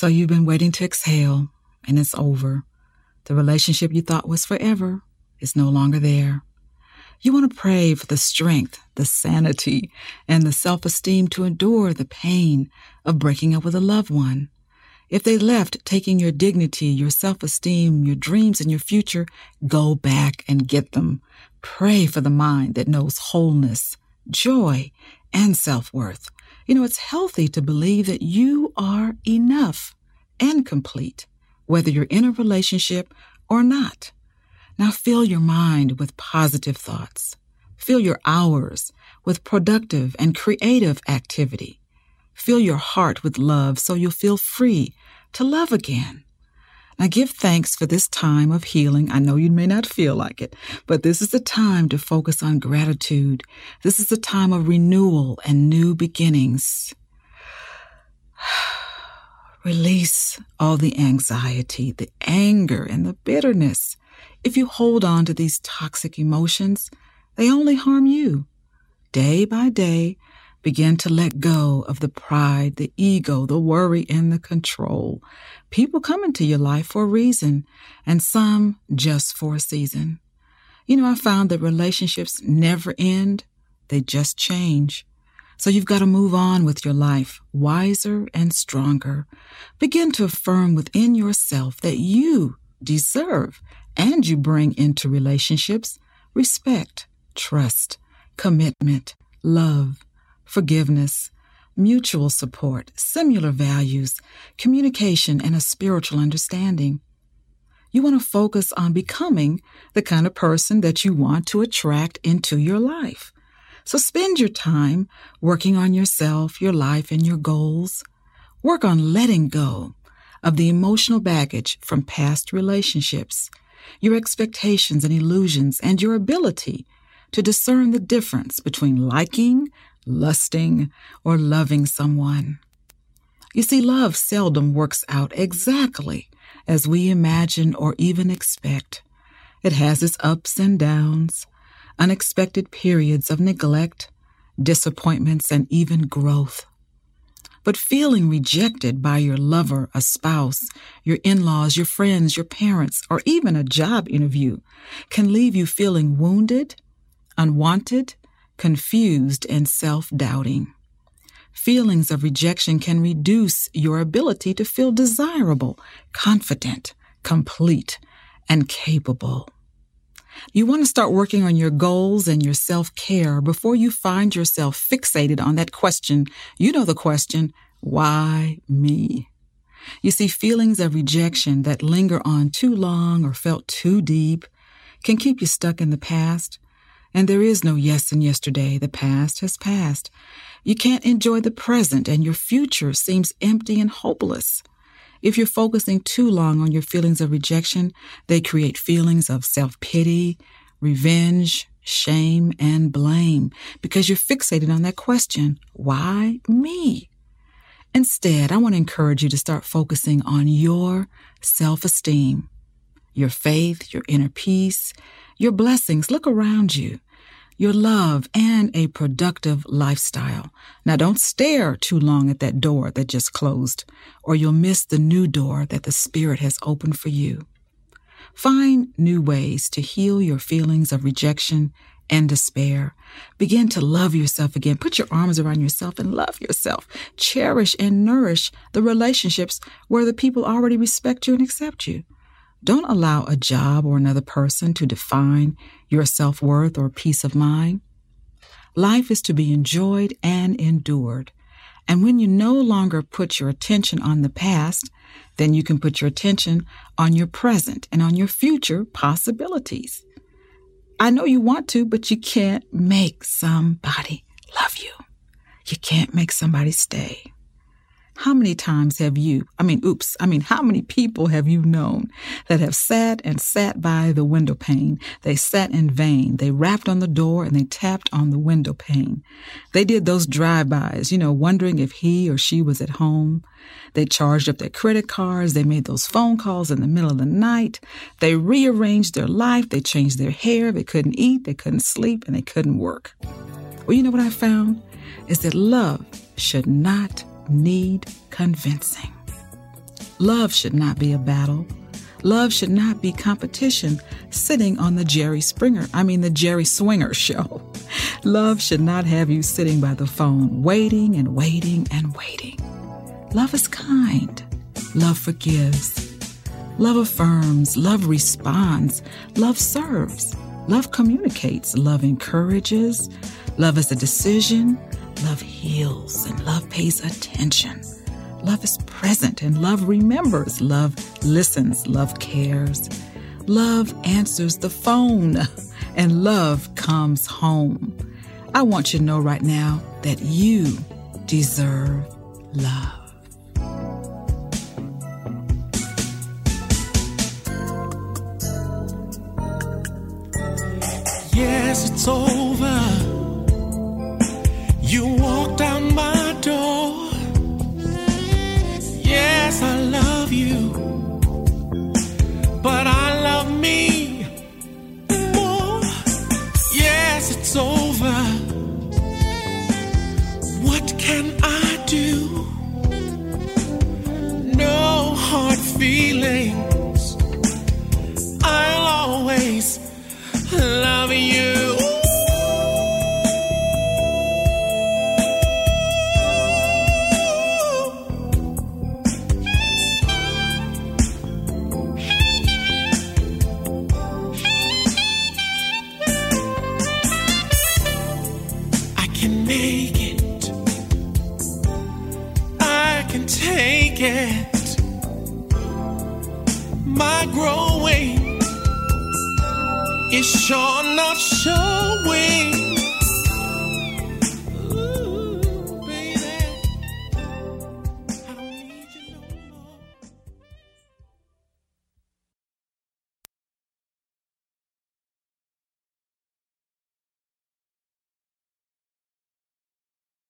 So you've been waiting to exhale, and it's over. The relationship you thought was forever is no longer there. You want to pray for the strength, the sanity, and the self esteem to endure the pain of breaking up with a loved one. If they left, taking your dignity, your self esteem, your dreams, and your future, go back and get them. Pray for the mind that knows wholeness, joy, and self worth. You know, it's healthy to believe that you are enough and complete, whether you're in a relationship or not. Now fill your mind with positive thoughts. Fill your hours with productive and creative activity. Fill your heart with love so you'll feel free to love again. Now give thanks for this time of healing. I know you may not feel like it, but this is the time to focus on gratitude. This is the time of renewal and new beginnings. Release all the anxiety, the anger, and the bitterness. If you hold on to these toxic emotions, they only harm you. Day by day, Begin to let go of the pride, the ego, the worry, and the control. People come into your life for a reason, and some just for a season. You know, I found that relationships never end, they just change. So you've got to move on with your life wiser and stronger. Begin to affirm within yourself that you deserve and you bring into relationships respect, trust, commitment, love, forgiveness, mutual support, similar values, communication, and a spiritual understanding. You want to focus on becoming the kind of person that you want to attract into your life. So spend your time working on yourself, your life, and your goals. Work on letting go of the emotional baggage from past relationships, your expectations and illusions, and your ability to discern the difference between liking, lusting, or loving someone. You see, love seldom works out exactly as we imagine or even expect. It has its ups and downs, unexpected periods of neglect, disappointments, and even growth. But feeling rejected by your lover, a spouse, your in laws, your friends, your parents, or even a job interview can leave you feeling wounded, unwanted, confused, and self doubting. Feelings of rejection can reduce your ability to feel desirable, confident, complete, and capable. You want to start working on your goals and your self care before you find yourself fixated on that question. You know the question, why me? You see, feelings of rejection that linger on too long or felt too deep can keep you stuck in the past and there is no yes in yesterday. The past has passed. You can't enjoy the present, and your future seems empty and hopeless. If you're focusing too long on your feelings of rejection, they create feelings of self pity, revenge, shame, and blame because you're fixated on that question why me? Instead, I want to encourage you to start focusing on your self esteem, your faith, your inner peace, your blessings. Look around you, your love, and a productive lifestyle. Now, don't stare too long at that door that just closed, or you'll miss the new door that the Spirit has opened for you. Find new ways to heal your feelings of rejection and despair. Begin to love yourself again. Put your arms around yourself and love yourself. Cherish and nourish the relationships where the people already respect you and accept you. Don't allow a job or another person to define your self worth or peace of mind. Life is to be enjoyed and endured. And when you no longer put your attention on the past, then you can put your attention on your present and on your future possibilities. I know you want to, but you can't make somebody love you. You can't make somebody stay. How many times have you, I mean, oops, I mean, how many people have you known that have sat and sat by the window pane? They sat in vain. They rapped on the door and they tapped on the window pane. They did those drive-bys, you know, wondering if he or she was at home. They charged up their credit cards. They made those phone calls in the middle of the night. They rearranged their life. They changed their hair. They couldn't eat. They couldn't sleep and they couldn't work. Well, you know what I found? Is that love should not need convincing. Love should not be a battle. Love should not be competition sitting on the Jerry Springer, I mean, the Jerry Swinger show. Love should not have you sitting by the phone, waiting and waiting and waiting. Love is kind. Love forgives. Love affirms. Love responds. Love serves. Love communicates. Love encourages. Love is a decision. Love heals. And love pays attention. Love is present and love remembers. Love listens. Love cares. Love answers the phone and love comes home. I want you to know right now that you deserve love. Yes, it's over. Take it. My growing is sure not showing.